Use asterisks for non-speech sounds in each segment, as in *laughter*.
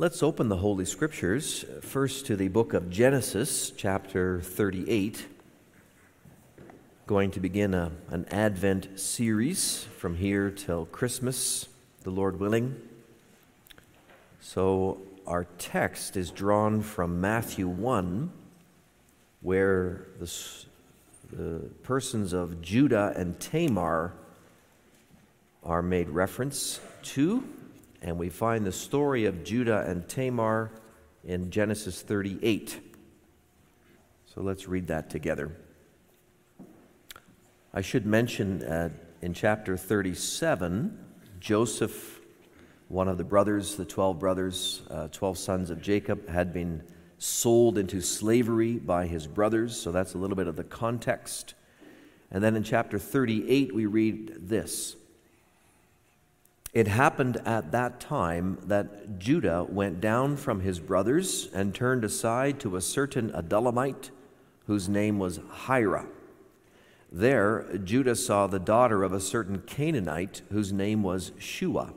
Let's open the Holy Scriptures uh, first to the book of Genesis, chapter 38. Going to begin a, an Advent series from here till Christmas, the Lord willing. So, our text is drawn from Matthew 1, where the, the persons of Judah and Tamar are made reference to and we find the story of Judah and Tamar in Genesis 38. So let's read that together. I should mention uh, in chapter 37, Joseph, one of the brothers, the 12 brothers, uh, 12 sons of Jacob, had been sold into slavery by his brothers. So that's a little bit of the context. And then in chapter 38, we read this it happened at that time that Judah went down from his brothers and turned aside to a certain Adullamite whose name was Hira. There, Judah saw the daughter of a certain Canaanite whose name was Shua.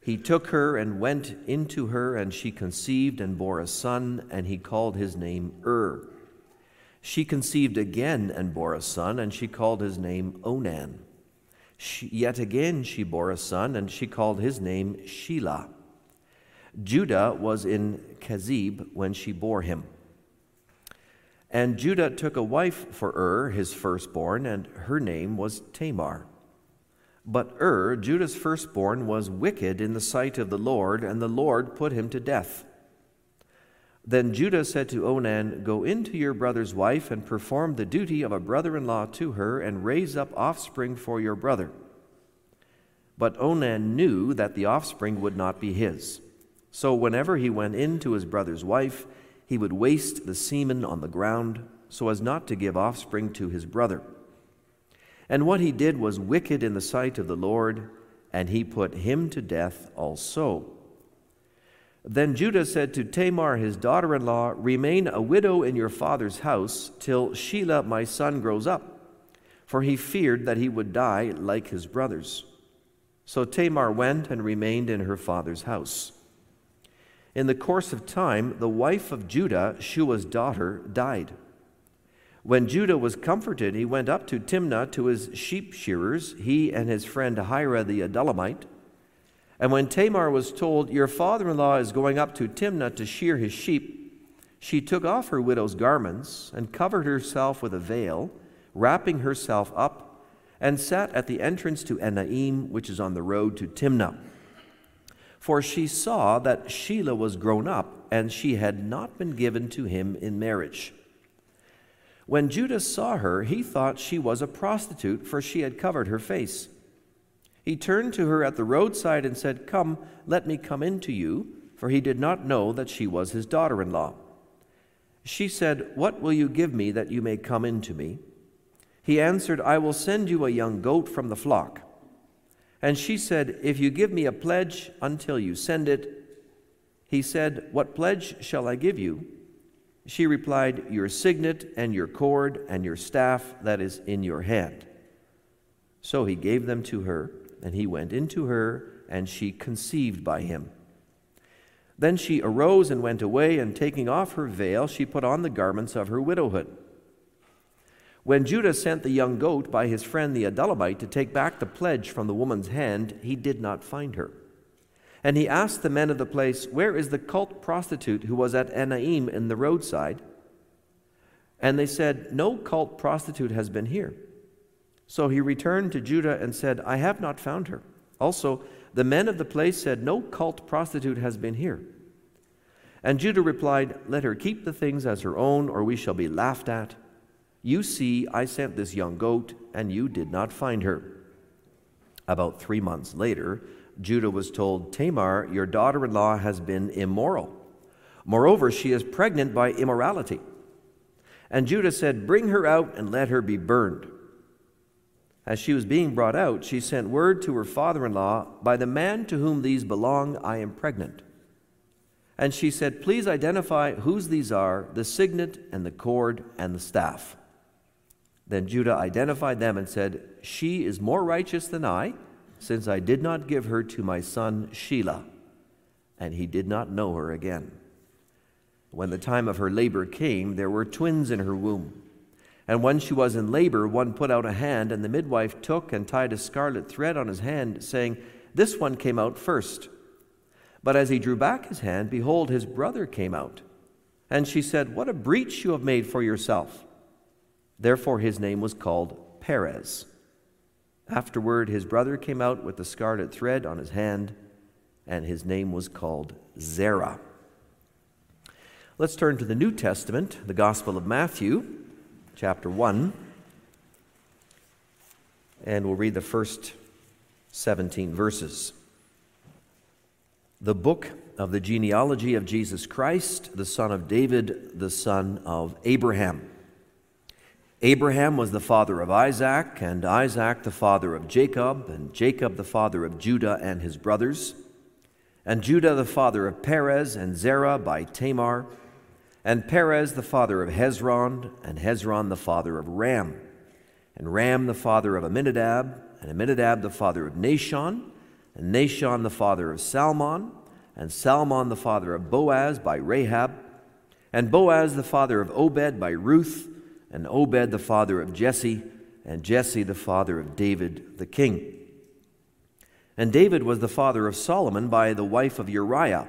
He took her and went into her, and she conceived and bore a son, and he called his name Ur. She conceived again and bore a son, and she called his name Onan. She, yet again she bore a son, and she called his name Shelah. Judah was in Chezib when she bore him. And Judah took a wife for Ur, his firstborn, and her name was Tamar. But Ur, Judah's firstborn, was wicked in the sight of the Lord, and the Lord put him to death. Then Judah said to Onan, Go into your brother's wife and perform the duty of a brother in law to her, and raise up offspring for your brother. But Onan knew that the offspring would not be his. So whenever he went in to his brother's wife, he would waste the semen on the ground, so as not to give offspring to his brother. And what he did was wicked in the sight of the Lord, and he put him to death also. Then Judah said to Tamar, his daughter in law, Remain a widow in your father's house till Shelah my son grows up. For he feared that he would die like his brothers. So Tamar went and remained in her father's house. In the course of time, the wife of Judah, Shua's daughter, died. When Judah was comforted, he went up to Timnah to his sheep shearers, he and his friend Hira the Adullamite. And when Tamar was told, Your father in law is going up to Timnah to shear his sheep, she took off her widow's garments and covered herself with a veil, wrapping herself up, and sat at the entrance to Enaim, which is on the road to Timnah. For she saw that Shelah was grown up, and she had not been given to him in marriage. When Judah saw her, he thought she was a prostitute, for she had covered her face. He turned to her at the roadside and said, Come, let me come in to you, for he did not know that she was his daughter in law. She said, What will you give me that you may come in to me? He answered, I will send you a young goat from the flock. And she said, If you give me a pledge until you send it. He said, What pledge shall I give you? She replied, Your signet and your cord and your staff that is in your hand. So he gave them to her. And he went into her, and she conceived by him. Then she arose and went away, and taking off her veil, she put on the garments of her widowhood. When Judah sent the young goat by his friend the Adullamite to take back the pledge from the woman's hand, he did not find her. And he asked the men of the place, Where is the cult prostitute who was at Enaim in the roadside? And they said, No cult prostitute has been here. So he returned to Judah and said, I have not found her. Also, the men of the place said, No cult prostitute has been here. And Judah replied, Let her keep the things as her own, or we shall be laughed at. You see, I sent this young goat, and you did not find her. About three months later, Judah was told, Tamar, your daughter in law has been immoral. Moreover, she is pregnant by immorality. And Judah said, Bring her out and let her be burned. As she was being brought out, she sent word to her father in law, By the man to whom these belong, I am pregnant. And she said, Please identify whose these are the signet and the cord and the staff. Then Judah identified them and said, She is more righteous than I, since I did not give her to my son Shelah. and he did not know her again. When the time of her labor came, there were twins in her womb. And when she was in labor, one put out a hand, and the midwife took and tied a scarlet thread on his hand, saying, This one came out first. But as he drew back his hand, behold, his brother came out. And she said, What a breach you have made for yourself. Therefore his name was called Perez. Afterward, his brother came out with the scarlet thread on his hand, and his name was called Zerah. Let's turn to the New Testament, the Gospel of Matthew, chapter 1, and we'll read the first 17 verses. The book of the genealogy of Jesus Christ, the son of David, the son of Abraham. Abraham was the father of Isaac, and Isaac the father of Jacob, and Jacob the father of Judah and his brothers, and Judah the father of Perez and Zerah by Tamar, and Perez the father of Hezron, and Hezron the father of Ram, and Ram the father of Amminadab, and Amminadab the father of Nahshon, and Nahshon the father of Salmon, and Salmon the father of Boaz by Rahab, and Boaz the father of Obed by Ruth, and Obed the father of Jesse, and Jesse the father of David the king. And David was the father of Solomon by the wife of Uriah,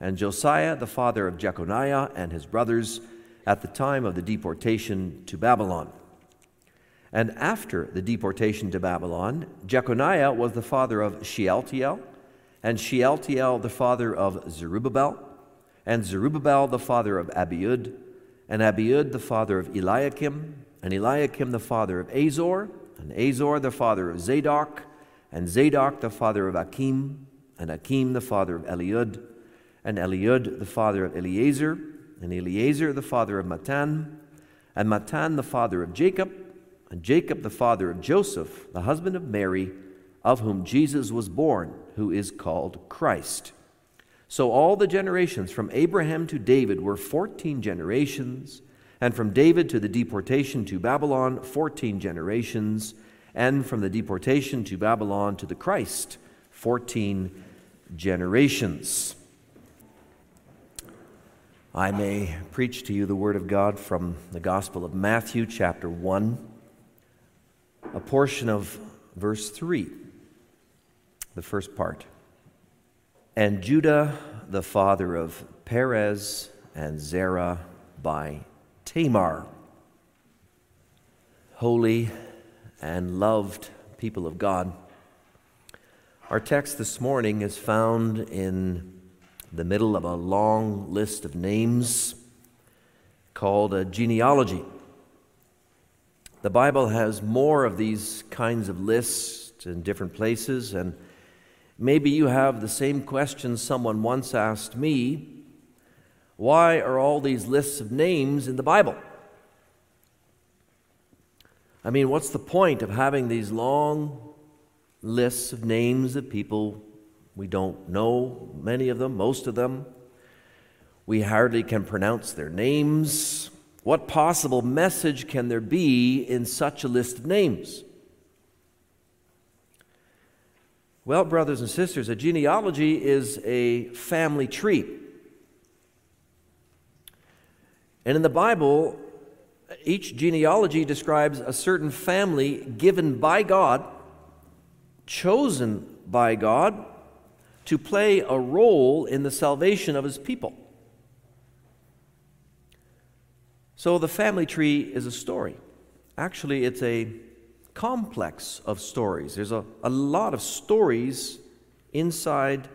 and Josiah the father of Jeconiah and his brothers at the time of the deportation to Babylon. And after the deportation to Babylon, Jeconiah was the father of Shealtiel, and Shealtiel the father of Zerubbabel, and Zerubbabel the father of Abiud, and Abiud the father of Eliakim, and Eliakim the father of Azor, and Azor the father of Zadok, and Zadok the father of Akim, and Akim the father of Eliud, and Eliud the father of Eleazar, and Eleazar the father of Matthan, and Matthan, the father of Jacob, and Jacob the father of Joseph, the husband of Mary, of whom Jesus was born, who is called Christ. So all the generations from Abraham to David were 14 generations, and from David to the deportation to Babylon, 14 generations, and from the deportation to Babylon to the Christ, 14 generations. I may preach to you the Word of God from the Gospel of Matthew, chapter 1, a portion of verse 3, the first part. And Judah, the father of Perez and Zerah by Tamar. Holy and loved people of God. Our text this morning is found in the middle of a long list of names called a genealogy. The Bible has more of these kinds of lists in different places, and Maybe you have the same question someone once asked me Why are all these lists of names in the Bible? I mean, what's the point of having these long lists of names of people we don't know, many of them, most of them? We hardly can pronounce their names. What possible message can there be in such a list of names? Well, brothers and sisters, a genealogy is a family tree. And in the Bible, each genealogy describes a certain family given by God, chosen by God, to play a role in the salvation of his people. So the family tree is a story. Actually, it's a complex of stories. There's a, a lot of stories inside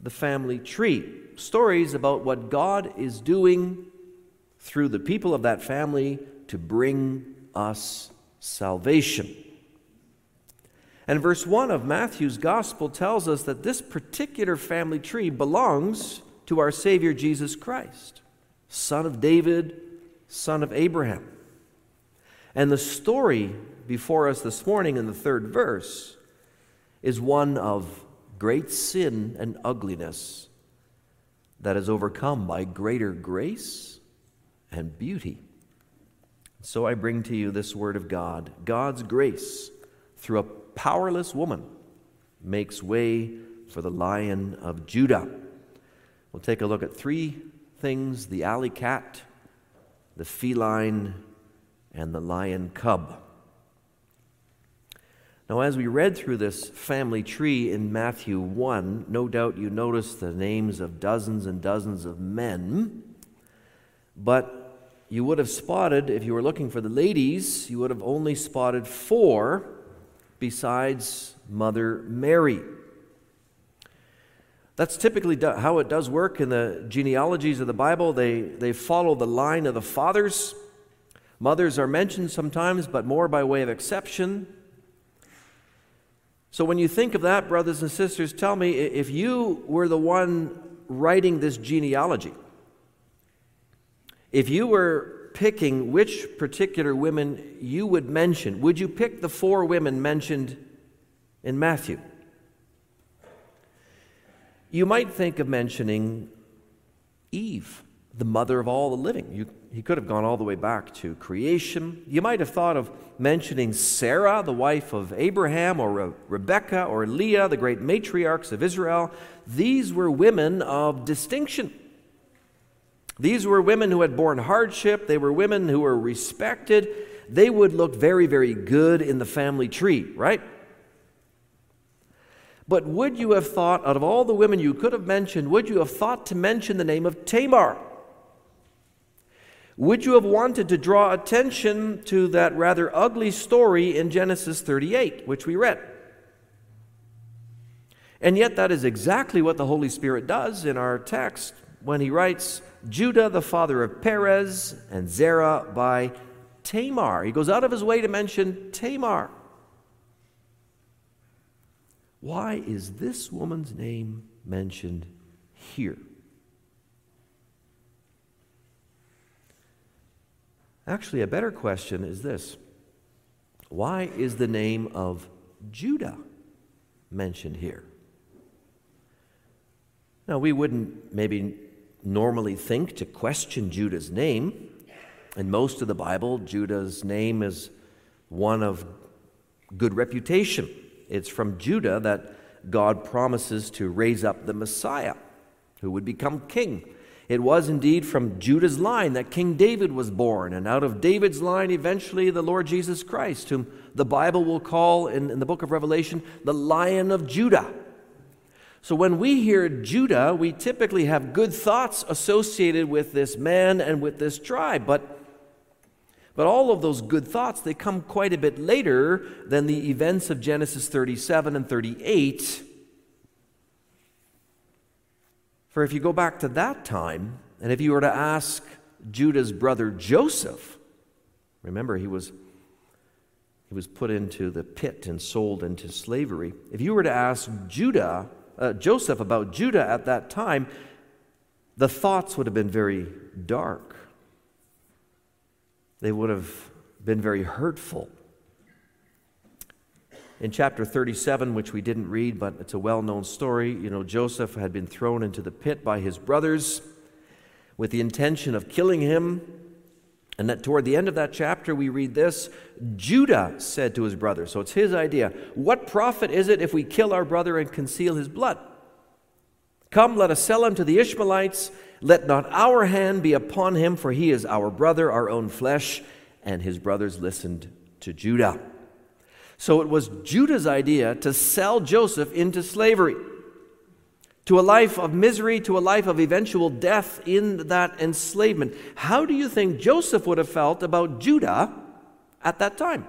the family tree. Stories about what God is doing through the people of that family to bring us salvation. And verse 1 of Matthew's gospel tells us that this particular family tree belongs to our Savior Jesus Christ, son of David, son of Abraham. And the story before us this morning in the third verse is one of great sin and ugliness that is overcome by greater grace and beauty. So I bring to you this word of God God's grace through a powerless woman makes way for the lion of Judah. We'll take a look at three things the alley cat, the feline, and the lion cub. Now, as we read through this family tree in Matthew 1, no doubt you noticed the names of dozens and dozens of men, but you would have spotted, if you were looking for the ladies, you would have only spotted four besides Mother Mary. That's typically how it does work in the genealogies of the Bible. They, they follow the line of the fathers. Mothers are mentioned sometimes, but more by way of exception. So when you think of that, brothers and sisters, tell me if you were the one writing this genealogy, if you were picking which particular women you would mention, would you pick the four women mentioned in Matthew? You might think of mentioning Eve, the mother of all the living. You, he could have gone all the way back to creation. You might have thought of mentioning Sarah, the wife of Abraham, or Re- Rebecca, or Leah, the great matriarchs of Israel. These were women of distinction. These were women who had borne hardship, they were women who were respected. They would look very, very good in the family tree, right? But would you have thought, out of all the women you could have mentioned, would you have thought to mention the name of Tamar? Would you have wanted to draw attention to that rather ugly story in Genesis 38, which we read? And yet, that is exactly what the Holy Spirit does in our text when he writes, Judah, the father of Perez, and Zerah by Tamar. He goes out of his way to mention Tamar. Why is this woman's name mentioned here? Actually, a better question is this Why is the name of Judah mentioned here? Now, we wouldn't maybe normally think to question Judah's name. In most of the Bible, Judah's name is one of good reputation. It's from Judah that God promises to raise up the Messiah who would become king. It was indeed from Judah's line that King David was born, and out of David's line, eventually, the Lord Jesus Christ, whom the Bible will call in, in, the book of Revelation the Lion of Judah. So when we hear Judah, we typically have good thoughts associated with this man and with this tribe, but but all of those good thoughts, they come quite a bit later than the events of Genesis 37 and 38. For if you go back to that time, and if you were to ask Judah's brother Joseph, remember he was he was put into the pit and sold into slavery. If you were to ask Judah, uh, Joseph about Judah at that time, the thoughts would have been very dark they would have been very hurtful. In chapter 37, which we didn't read, but it's a well known story, you know, Joseph had been thrown into the pit by his brothers with the intention of killing him. And that toward the end of that chapter, we read this Judah said to his brother, so it's his idea, What profit is it if we kill our brother and conceal his blood? Come, let us sell him to the Ishmaelites let not our hand be upon him, for he is our brother, our own flesh. And his brothers listened to Judah. So it was Judah's idea to sell Joseph into slavery, to a life of misery, to a life of eventual death in that enslavement. How do you think Joseph would have felt about Judah at that time?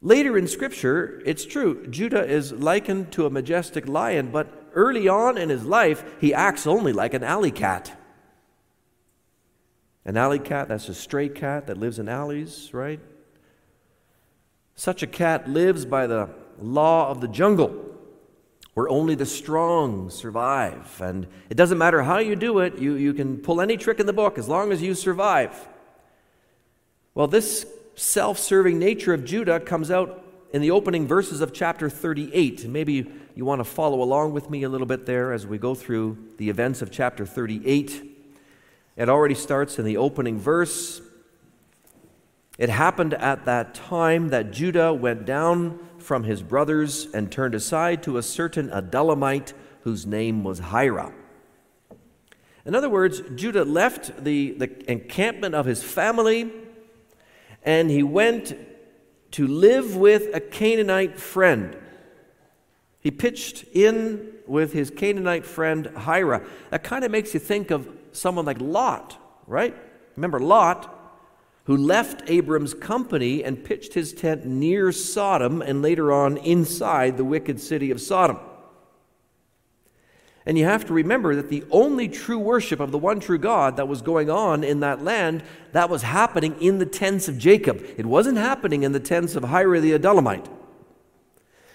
Later in Scripture, it's true, Judah is likened to a majestic lion, but early on in his life, he acts only like an alley cat. An alley cat, that's a stray cat that lives in alleys, right? Such a cat lives by the law of the jungle. where only the strong survive. And it doesn't matter how you do it, you, you can pull any trick in the book as long as you survive. Well, this self serving nature of Judah comes out in the opening verses of chapter 38. And maybe you want to follow along with me a little bit there as we go through the events of chapter 38. It already starts in the opening verse. It happened at that time that Judah went down from his brothers and turned aside to a certain Adullamite whose name was Hira. In other words, Judah left the, the encampment of his family and he went to live with a Canaanite friend. He pitched in with his Canaanite friend Hira. That kind of makes you think of someone like Lot, right? Remember Lot, who left Abram's company and pitched his tent near Sodom and later on inside the wicked city of Sodom. And you have to remember that the only true worship of the one true God that was going on in that land, that was happening in the tents of Jacob. It wasn't happening in the tents of Hira the Adullamite.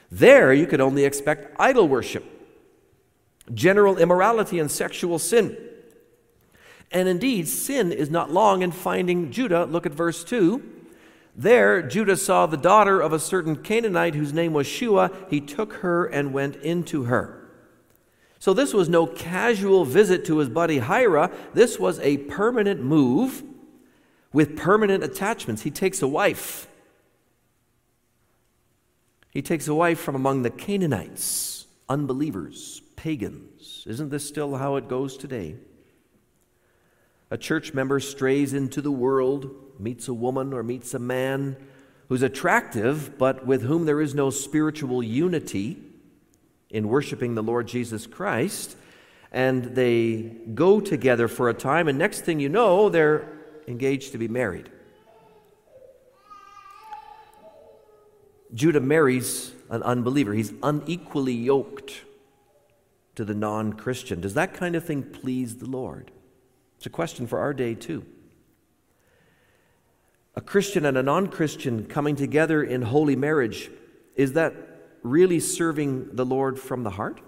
There you could only expect idol worship, general immorality, and sexual sin. And indeed, sin is not long in finding Judah. Look at verse 2. There, Judah saw the daughter of a certain Canaanite whose name was Shua. He took her and went into her. So this was no casual visit to his buddy Hira. This was a permanent move with permanent attachments. He takes a wife. He takes a wife from among the Canaanites, unbelievers, pagans. Isn't this still how it goes today? A church member strays into the world, meets a woman or meets a man who's attractive, but with whom there is no spiritual unity in worshiping the Lord Jesus Christ. And they go together for a time, and next thing you know, they're engaged to be married. Judah marries an unbeliever. He's unequally yoked to the non Christian. Does that kind of thing please the Lord? It's a question for our day, too. A Christian and a non Christian coming together in holy marriage, is that really serving the Lord from the heart?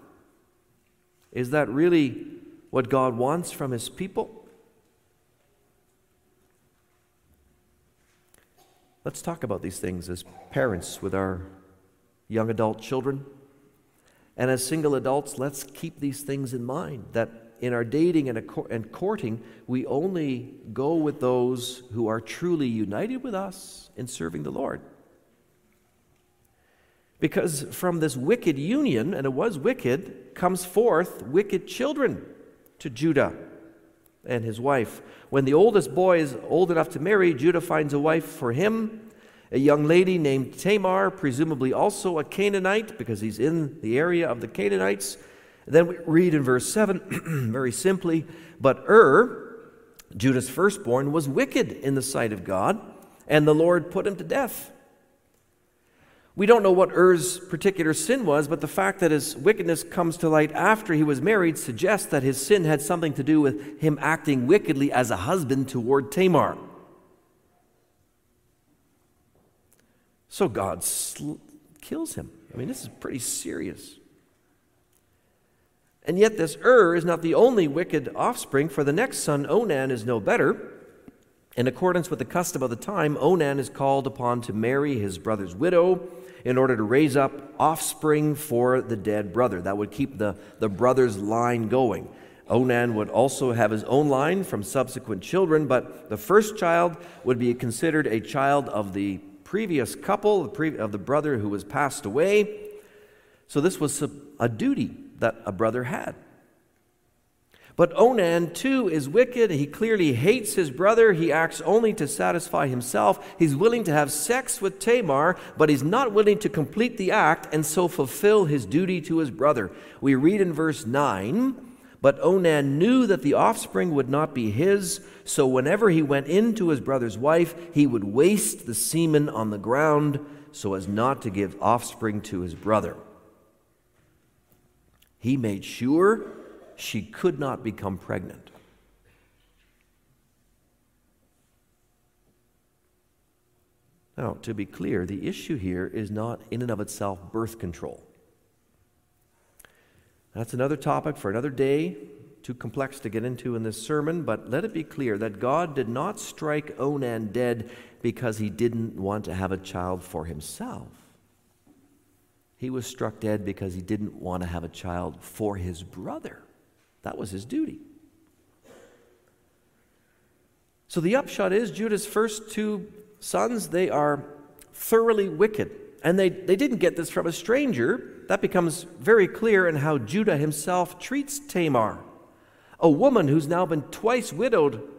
Is that really what God wants from His people? Let's talk about these things as parents with our young adult children. And as single adults, let's keep these things in mind that in our dating and, and courting, we only go with those who are truly united with us in serving the Lord. Because from this wicked union, and it was wicked, comes forth wicked children to Judah and his wife. When the oldest boy is old enough to marry, Judah finds a wife for him, a young lady named Tamar, presumably also a Canaanite, because he's in the area of the Canaanites. Then we read in verse 7, *clears throat* very simply, but Ur, Judah's firstborn, was wicked in the sight of God, and the Lord put him to death. We don't know what Er's particular sin was, but the fact that his wickedness comes to light after he was married suggests that his sin had something to do with him acting wickedly as a husband toward Tamar. So God sl- kills him. I mean, this is pretty serious. And yet, this Ur is not the only wicked offspring, for the next son, Onan, is no better. In accordance with the custom of the time, Onan is called upon to marry his brother's widow in order to raise up offspring for the dead brother. That would keep the, the brother's line going. Onan would also have his own line from subsequent children, but the first child would be considered a child of the previous couple, of the brother who was passed away. So this was a duty that a brother had. But Onan, too, is wicked. He clearly hates his brother. He acts only to satisfy himself. He's willing to have sex with Tamar, but he's not willing to complete the act and so fulfill his duty to his brother. We read in verse 9 But Onan knew that the offspring would not be his, so whenever he went in to his brother's wife, he would waste the semen on the ground so as not to give offspring to his brother. He made sure she could not become pregnant. Now, to be clear, the issue here is not in and of itself birth control. That's another topic for another day, too complex to get into in this sermon, but let it be clear that God did not strike Onan dead because he didn't want to have a child for himself. He was struck dead because he didn't want to have a child for his brother. That was his duty. So the upshot is Judah's first two sons, they are thoroughly wicked. And they, they didn't get this from a stranger. That becomes very clear in how Judah himself treats Tamar, a woman who's now been twice widowed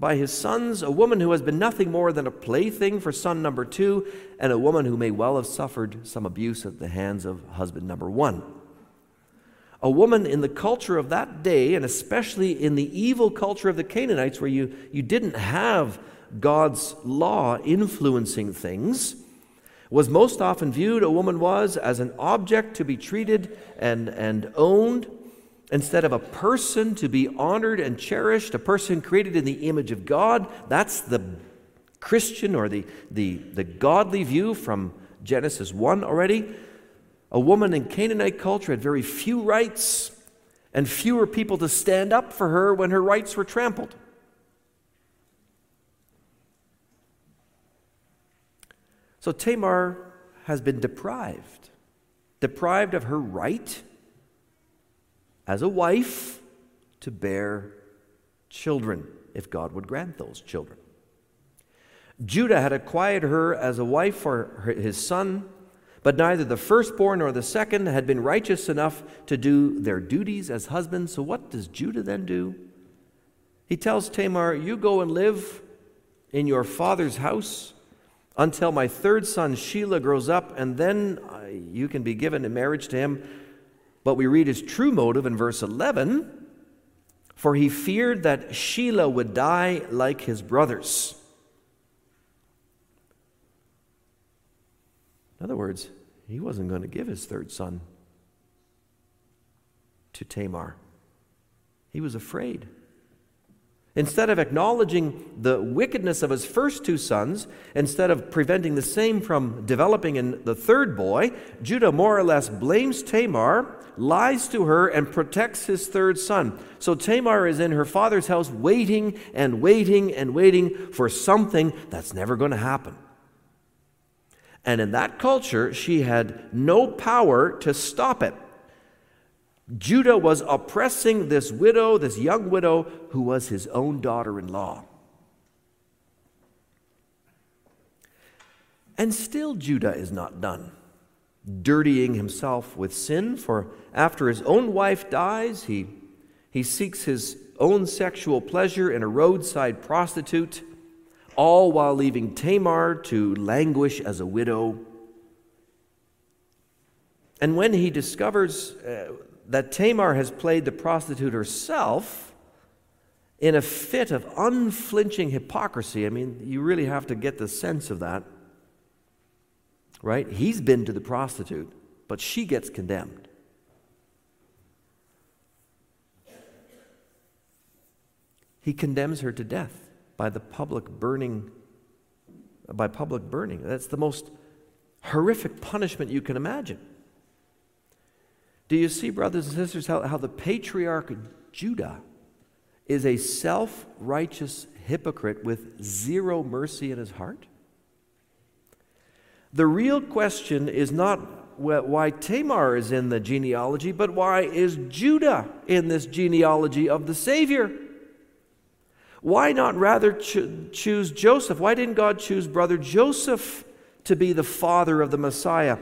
by his sons, a woman who has been nothing more than a plaything for son number two, and a woman who may well have suffered some abuse at the hands of husband number one. A woman in the culture of that day, and especially in the evil culture of the Canaanites, where you, you didn't have God's law influencing things, was most often viewed, a woman was, as an object to be treated and, and owned instead of a person to be honored and cherished, a person created in the image of God. That's the Christian or the, the, the godly view from Genesis 1 already. A woman in Canaanite culture had very few rights and fewer people to stand up for her when her rights were trampled. So Tamar has been deprived, deprived of her right as a wife to bear children, if God would grant those children. Judah had acquired her as a wife for his son, but neither the firstborn nor the second had been righteous enough to do their duties as husbands. So, what does Judah then do? He tells Tamar, You go and live in your father's house until my third son Shelah grows up, and then uh, you can be given in marriage to him. But we read his true motive in verse 11 for he feared that Shelah would die like his brothers. In other words, he wasn't going to give his third son to Tamar. He was afraid. Instead of acknowledging the wickedness of his first two sons, instead of preventing the same from developing in the third boy, Judah more or less blames Tamar, lies to her, and protects his third son. So Tamar is in her father's house waiting and waiting and waiting for something that's never going to happen. And in that culture, she had no power to stop it. Judah was oppressing this widow, this young widow, who was his own daughter in law. And still, Judah is not done, dirtying himself with sin, for after his own wife dies, he, he seeks his own sexual pleasure in a roadside prostitute, all while leaving Tamar to languish as a widow. And when he discovers uh, that Tamar has played the prostitute herself in a fit of unflinching hypocrisy. I mean, you really have to get the sense of that. Right? He's been to the prostitute, but she gets condemned. He condemns her to death by the public burning by public burning. That's the most horrific punishment you can imagine. Do you see, brothers and sisters, how, how the patriarch Judah is a self righteous hypocrite with zero mercy in his heart? The real question is not why Tamar is in the genealogy, but why is Judah in this genealogy of the Savior? Why not rather cho- choose Joseph? Why didn't God choose brother Joseph to be the father of the Messiah?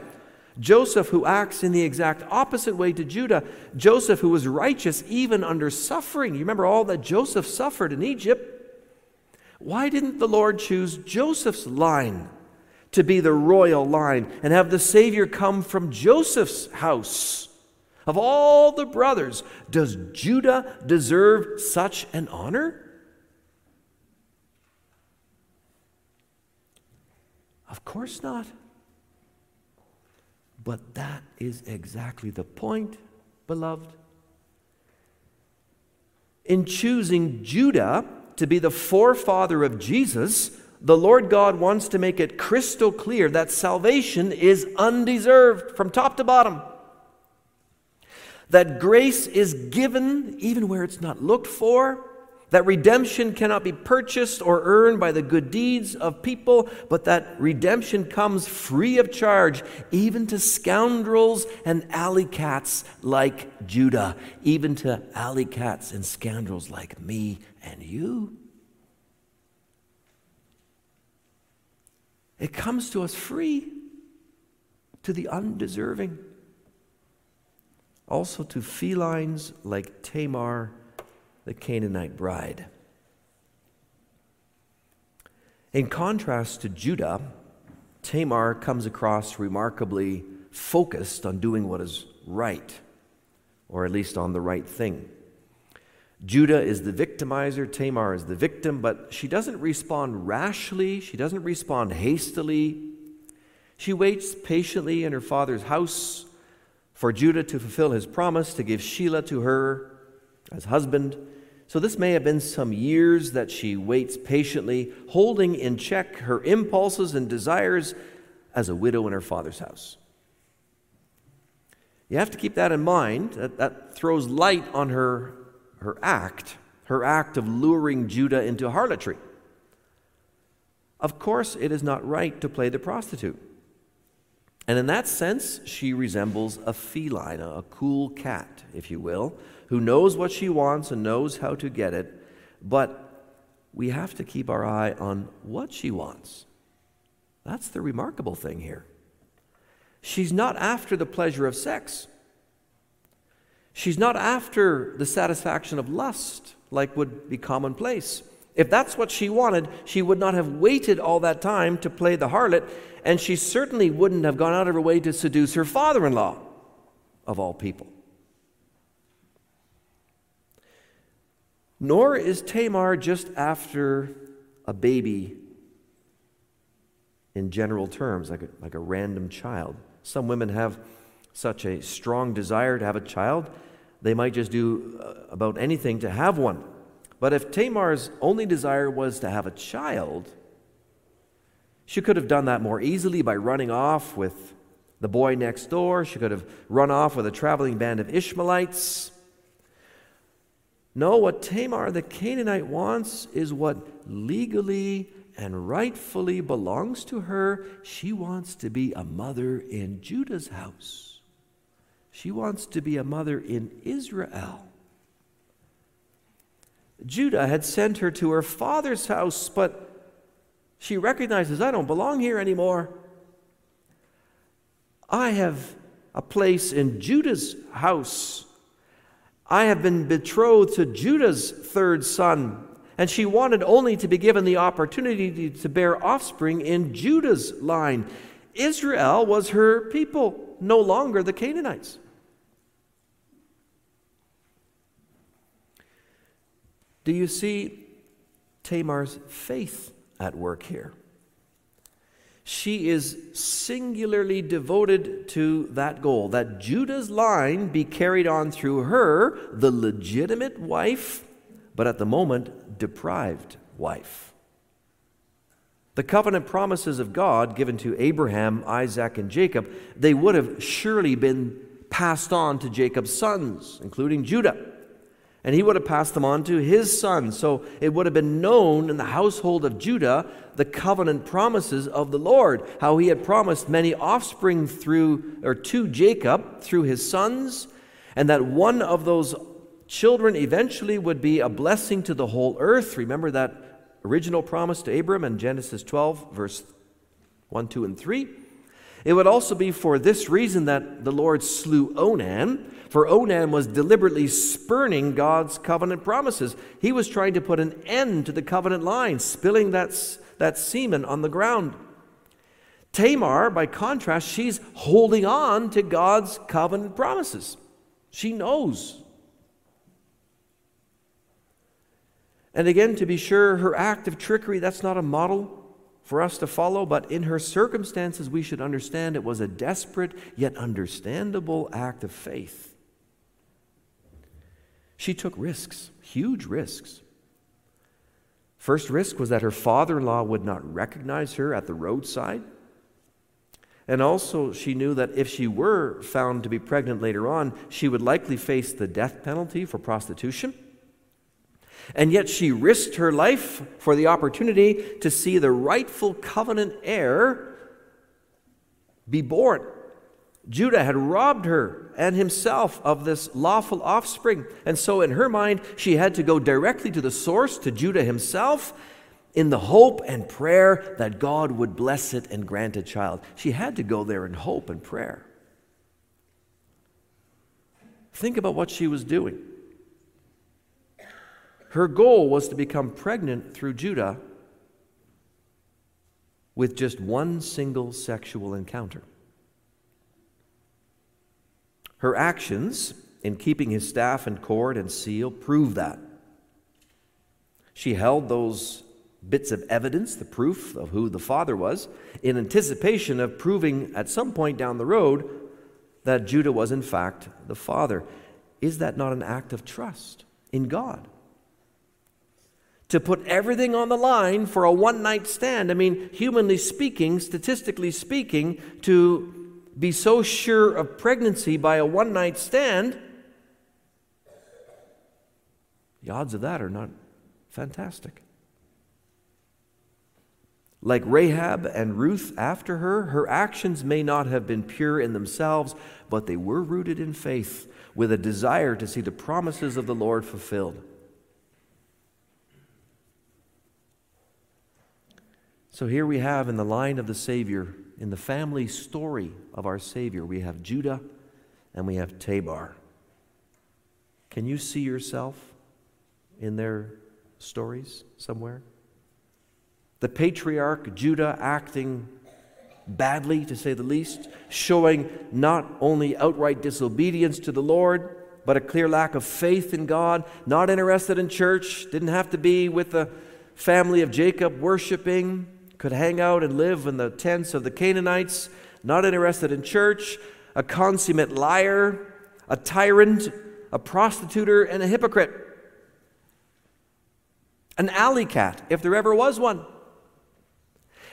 Joseph, who acts in the exact opposite way to Judah, Joseph, who was righteous even under suffering. You remember all that Joseph suffered in Egypt. Why didn't the Lord choose Joseph's line to be the royal line and have the Savior come from Joseph's house? Of all the brothers, does Judah deserve such an honor? Of course not. But that is exactly the point, beloved. In choosing Judah to be the forefather of Jesus, the Lord God wants to make it crystal clear that salvation is undeserved from top to bottom. that grace is given even where it's not looked for, that redemption cannot be purchased or earned by the good deeds of people, but that redemption comes free of charge, even to scoundrels and alley cats like Judah, even to alley cats and scoundrels like me and you. It comes to us free, to the undeserving. Also to felines like Tamar the Canaanite bride. In contrast to Judah, Tamar comes across remarkably focused on doing what is right, or at least on the right thing. Judah is the victimizer, Tamar is the victim, but she doesn't respond rashly, she doesn't respond hastily. She waits patiently in her father's house for Judah to fulfill his promise to give Shelah to her as husband. So, this may have been some years that she waits patiently, holding in check her impulses and desires as a widow in her father's house. You have to keep that in mind. That, that throws light on her, her act, her act of luring Judah into harlotry. Of course, it is not right to play the prostitute. And in that sense, she resembles a feline, a cool cat, if you will, who knows what she wants and knows how to get it, but we have to keep our eye on what she wants. That's the remarkable thing here. She's not after the pleasure of sex. She's not after the satisfaction of lust, like would be commonplace. If that's what she wanted, she would not have waited all that time to play the harlot, and she certainly wouldn't have gone out of her way to seduce her father in law, of all people. Nor is Tamar just after a baby in general terms, like a, like a random child. Some women have such a strong desire to have a child, they might just do uh, about anything to have one. But if Tamar's only desire was to have a child, she could have done that more easily by running off with the boy next door. She could have run off with a traveling band of Ishmaelites. No, what Tamar the Canaanite wants is what legally and rightfully belongs to her. She wants to be a mother in Judah's house. She wants to be a mother in Israel. Judah had sent her to her father's house, but she recognizes, I don't belong here anymore. I have a place in Judah's house. I have been betrothed to Judah's third son. And she wanted only to be given the opportunity to bear offspring in Judah's line. Israel was her people, no longer the Canaanites. Do you see Tamar's faith at work here? She is singularly devoted to that goal that Judah's line be carried on through her, the legitimate wife, but at the moment deprived wife. The covenant promises of God given to Abraham, Isaac, and Jacob, they would have surely been passed on to Jacob's sons, including Judah and he would have passed them on to his son. So it would have been known in the household of Judah the covenant promises of the Lord, how he had promised many offspring through or to Jacob through his sons, and that one of those children eventually would be a blessing to the whole earth. Remember that original promise to Abram in Genesis 12 verse 1, 2 and 3. It would also be for this reason that the Lord slew Onan for Onan was deliberately spurning God's covenant promises. He was trying to put an end to the covenant line, spilling that, that semen on the ground. Tamar, by contrast, she's holding on to God's covenant promises. She knows. And again, to be sure, her act of trickery, that's not a model for us to follow, but in her circumstances, we should understand it was a desperate yet understandable act of faith. She took risks, huge risks. First risk was that her father in law would not recognize her at the roadside. And also, she knew that if she were found to be pregnant later on, she would likely face the death penalty for prostitution. And yet, she risked her life for the opportunity to see the rightful covenant heir be born. Judah had robbed her and himself of this lawful offspring. And so, in her mind, she had to go directly to the source, to Judah himself, in the hope and prayer that God would bless it and grant a child. She had to go there in hope and prayer. Think about what she was doing. Her goal was to become pregnant through Judah with just one single sexual encounter. Her actions in keeping his staff and cord and seal prove that. She held those bits of evidence, the proof of who the Father was, in anticipation of proving at some point down the road that Judah was, in fact, the Father. Is that not an act of trust in God? To put everything on the line for a one night stand. I mean, humanly speaking, statistically speaking, to be so sure of pregnancy by a one night stand, the odds of that are not fantastic. Like Rahab and Ruth after her, her actions may not have been pure in themselves, but they were rooted in faith with a desire to see the promises of the Lord fulfilled. So here we have in the line of the Savior, in the family story of our Savior, we have Judah and we have Tamar. Can you see yourself in their stories somewhere? The patriarch Judah acting badly, to say the least, showing not only outright disobedience to the Lord, but a clear lack of faith in God, not interested in church, didn't have to be with the family of Jacob worshiping, could hang out and live in the tents of the Canaanites, not interested in church, a consummate liar, a tyrant, a prostituter, and a hypocrite. An alley cat, if there ever was one.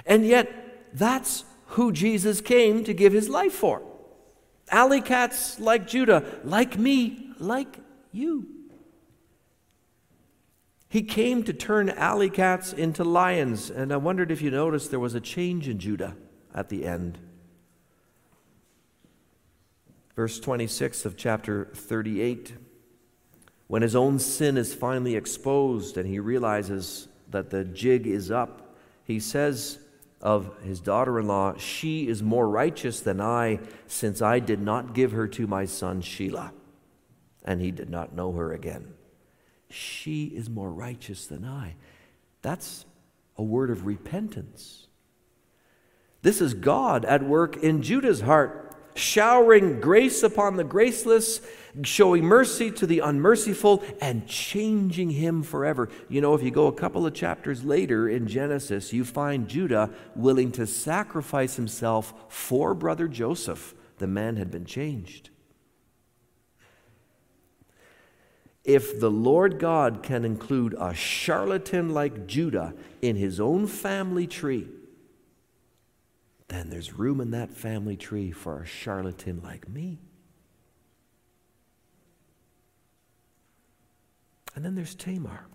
And yet, that's who Jesus came to give his life for. Alley cats like Judah, like me, like you. He came to turn alley cats into lions, and I wondered if you noticed there was a change in Judah at the end. Verse 26 of chapter 38 when his own sin is finally exposed and he realizes that the jig is up, he says, of his daughter in law, She is more righteous than I, since I did not give her to my son Shelah. And he did not know her again. She is more righteous than I. That's a word of repentance. This is God at work in Judah's heart, showering grace upon the graceless showing mercy to the unmerciful, and changing him forever. You know, if you go a couple of chapters later in Genesis, you find Judah willing to sacrifice himself for brother Joseph. The man had been changed. If the Lord God can include a charlatan like Judah in his own family tree, then there's room in that family tree for a charlatan like me. And then there's Tamar,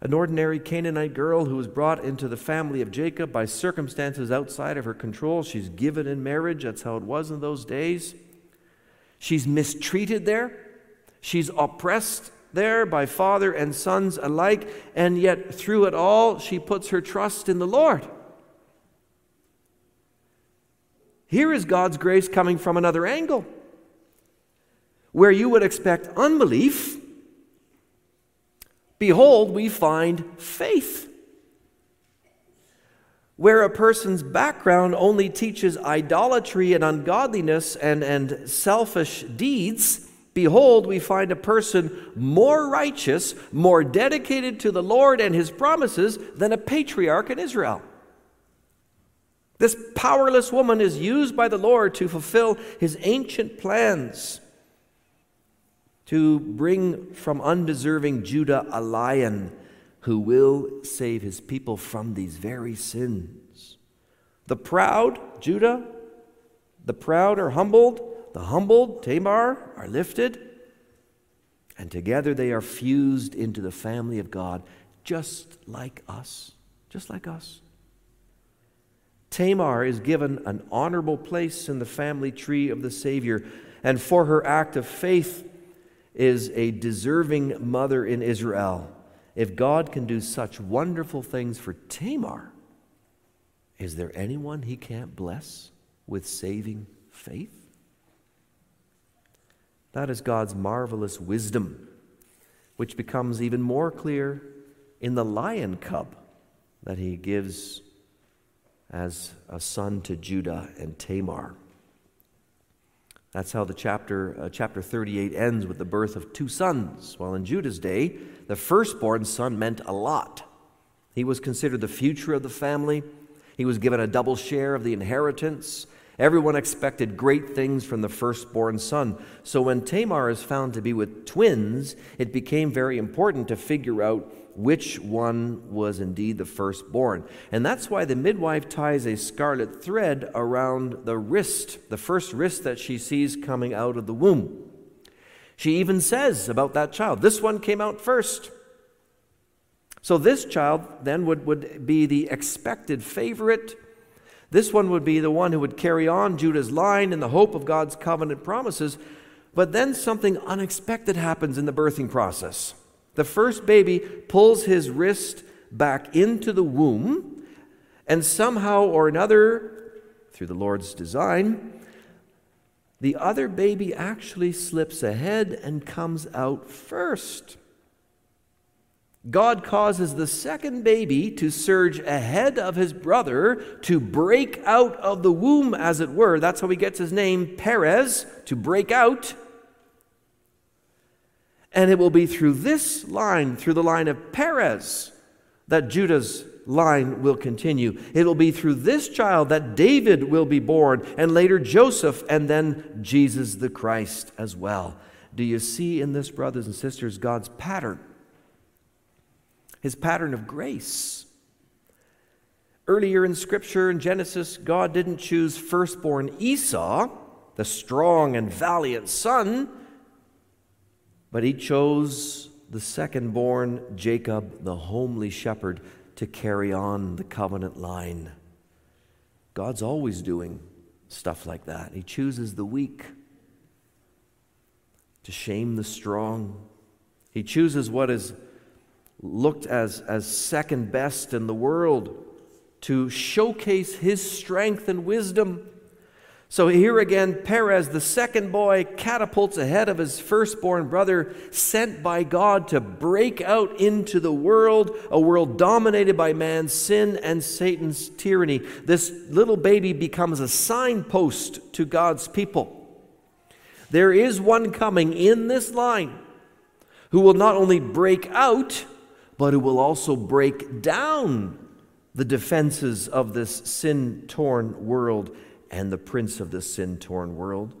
an ordinary Canaanite girl who was brought into the family of Jacob by circumstances outside of her control. She's given in marriage, that's how it was in those days. She's mistreated there, she's oppressed there by father and sons alike, and yet through it all, she puts her trust in the Lord. Here is God's grace coming from another angle where you would expect unbelief, behold, we find faith. Where a person's background only teaches idolatry and ungodliness and, and selfish deeds, behold, we find a person more righteous, more dedicated to the Lord and his promises than a patriarch in Israel. This powerless woman is used by the Lord to fulfill his ancient plans to bring from undeserving Judah a lion who will save his people from these very sins. The proud, Judah, the proud are humbled, the humbled, Tamar, are lifted, and together they are fused into the family of God, just like us. Just like us. Tamar is given an honorable place in the family tree of the Savior, and for her act of faith is a deserving mother in Israel. If God can do such wonderful things for Tamar, is there anyone he can't bless with saving faith? That is God's marvelous wisdom, which becomes even more clear in the lion cub that he gives as a son to Judah and Tamar. That's how the chapter, uh, chapter 38 ends with the birth of two sons. While in Judah's day, the firstborn son meant a lot. He was considered the future of the family, he was given a double share of the inheritance. Everyone expected great things from the firstborn son. So when Tamar is found to be with twins, it became very important to figure out which one was indeed the firstborn. And that's why the midwife ties a scarlet thread around the wrist, the first wrist that she sees coming out of the womb. She even says about that child, this one came out first. So this child then would, would be the expected favorite. This one would be the one who would carry on Judah's line in the hope of God's covenant promises. But then something unexpected happens in the birthing process. The first baby pulls his wrist back into the womb, and somehow or another, through the Lord's design, the other baby actually slips ahead and comes out first. God causes the second baby to surge ahead of his brother, to break out of the womb, as it were. That's how he gets his name, Perez, to break out. And it will be through this line, through the line of Perez, that Judah's line will continue. It will be through this child that David will be born, and later Joseph, and then Jesus the Christ as well. Do you see in this, brothers and sisters, God's pattern? His pattern of grace. Earlier in Scripture, in Genesis, God didn't choose firstborn Esau, the strong and valiant son but he chose the second born, Jacob, the homely shepherd, to carry on the covenant line. God's always doing stuff like that. He chooses the weak to shame the strong. He chooses what is looked as, as second best in the world to showcase his strength and wisdom. So here again, Perez, the second boy, catapults ahead of his firstborn brother, sent by God to break out into the world, a world dominated by man's sin and Satan's tyranny. This little baby becomes a signpost to God's people. There is one coming in this line who will not only break out, but who will also break down the defenses of this sin torn world and the prince of this sin torn world.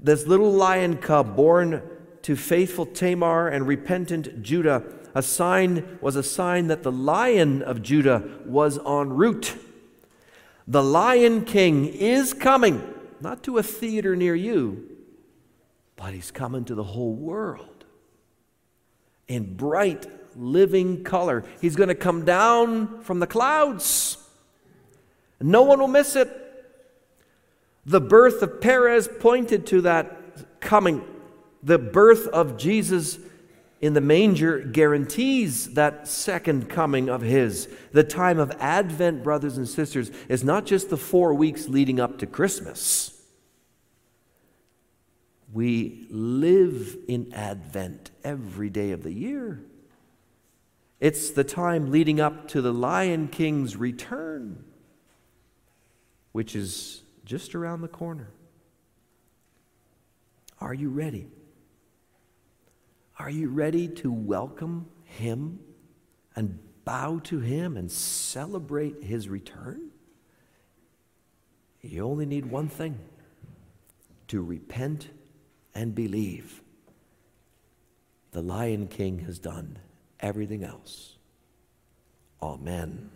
This little lion cub born to faithful Tamar and repentant Judah, a sign was a sign that the lion of Judah was en route. The lion king is coming, not to a theater near you, but he's coming to the whole world in bright, living color. He's going to come down from the clouds. No one will miss it. The birth of Perez pointed to that coming. The birth of Jesus in the manger guarantees that second coming of His. The time of Advent, brothers and sisters, is not just the four weeks leading up to Christmas. We live in Advent every day of the year. It's the time leading up to the Lion King's return, which is just around the corner. Are you ready? Are you ready to welcome Him and bow to Him and celebrate His return? You only need one thing to repent and believe. The Lion King has done everything else. Amen.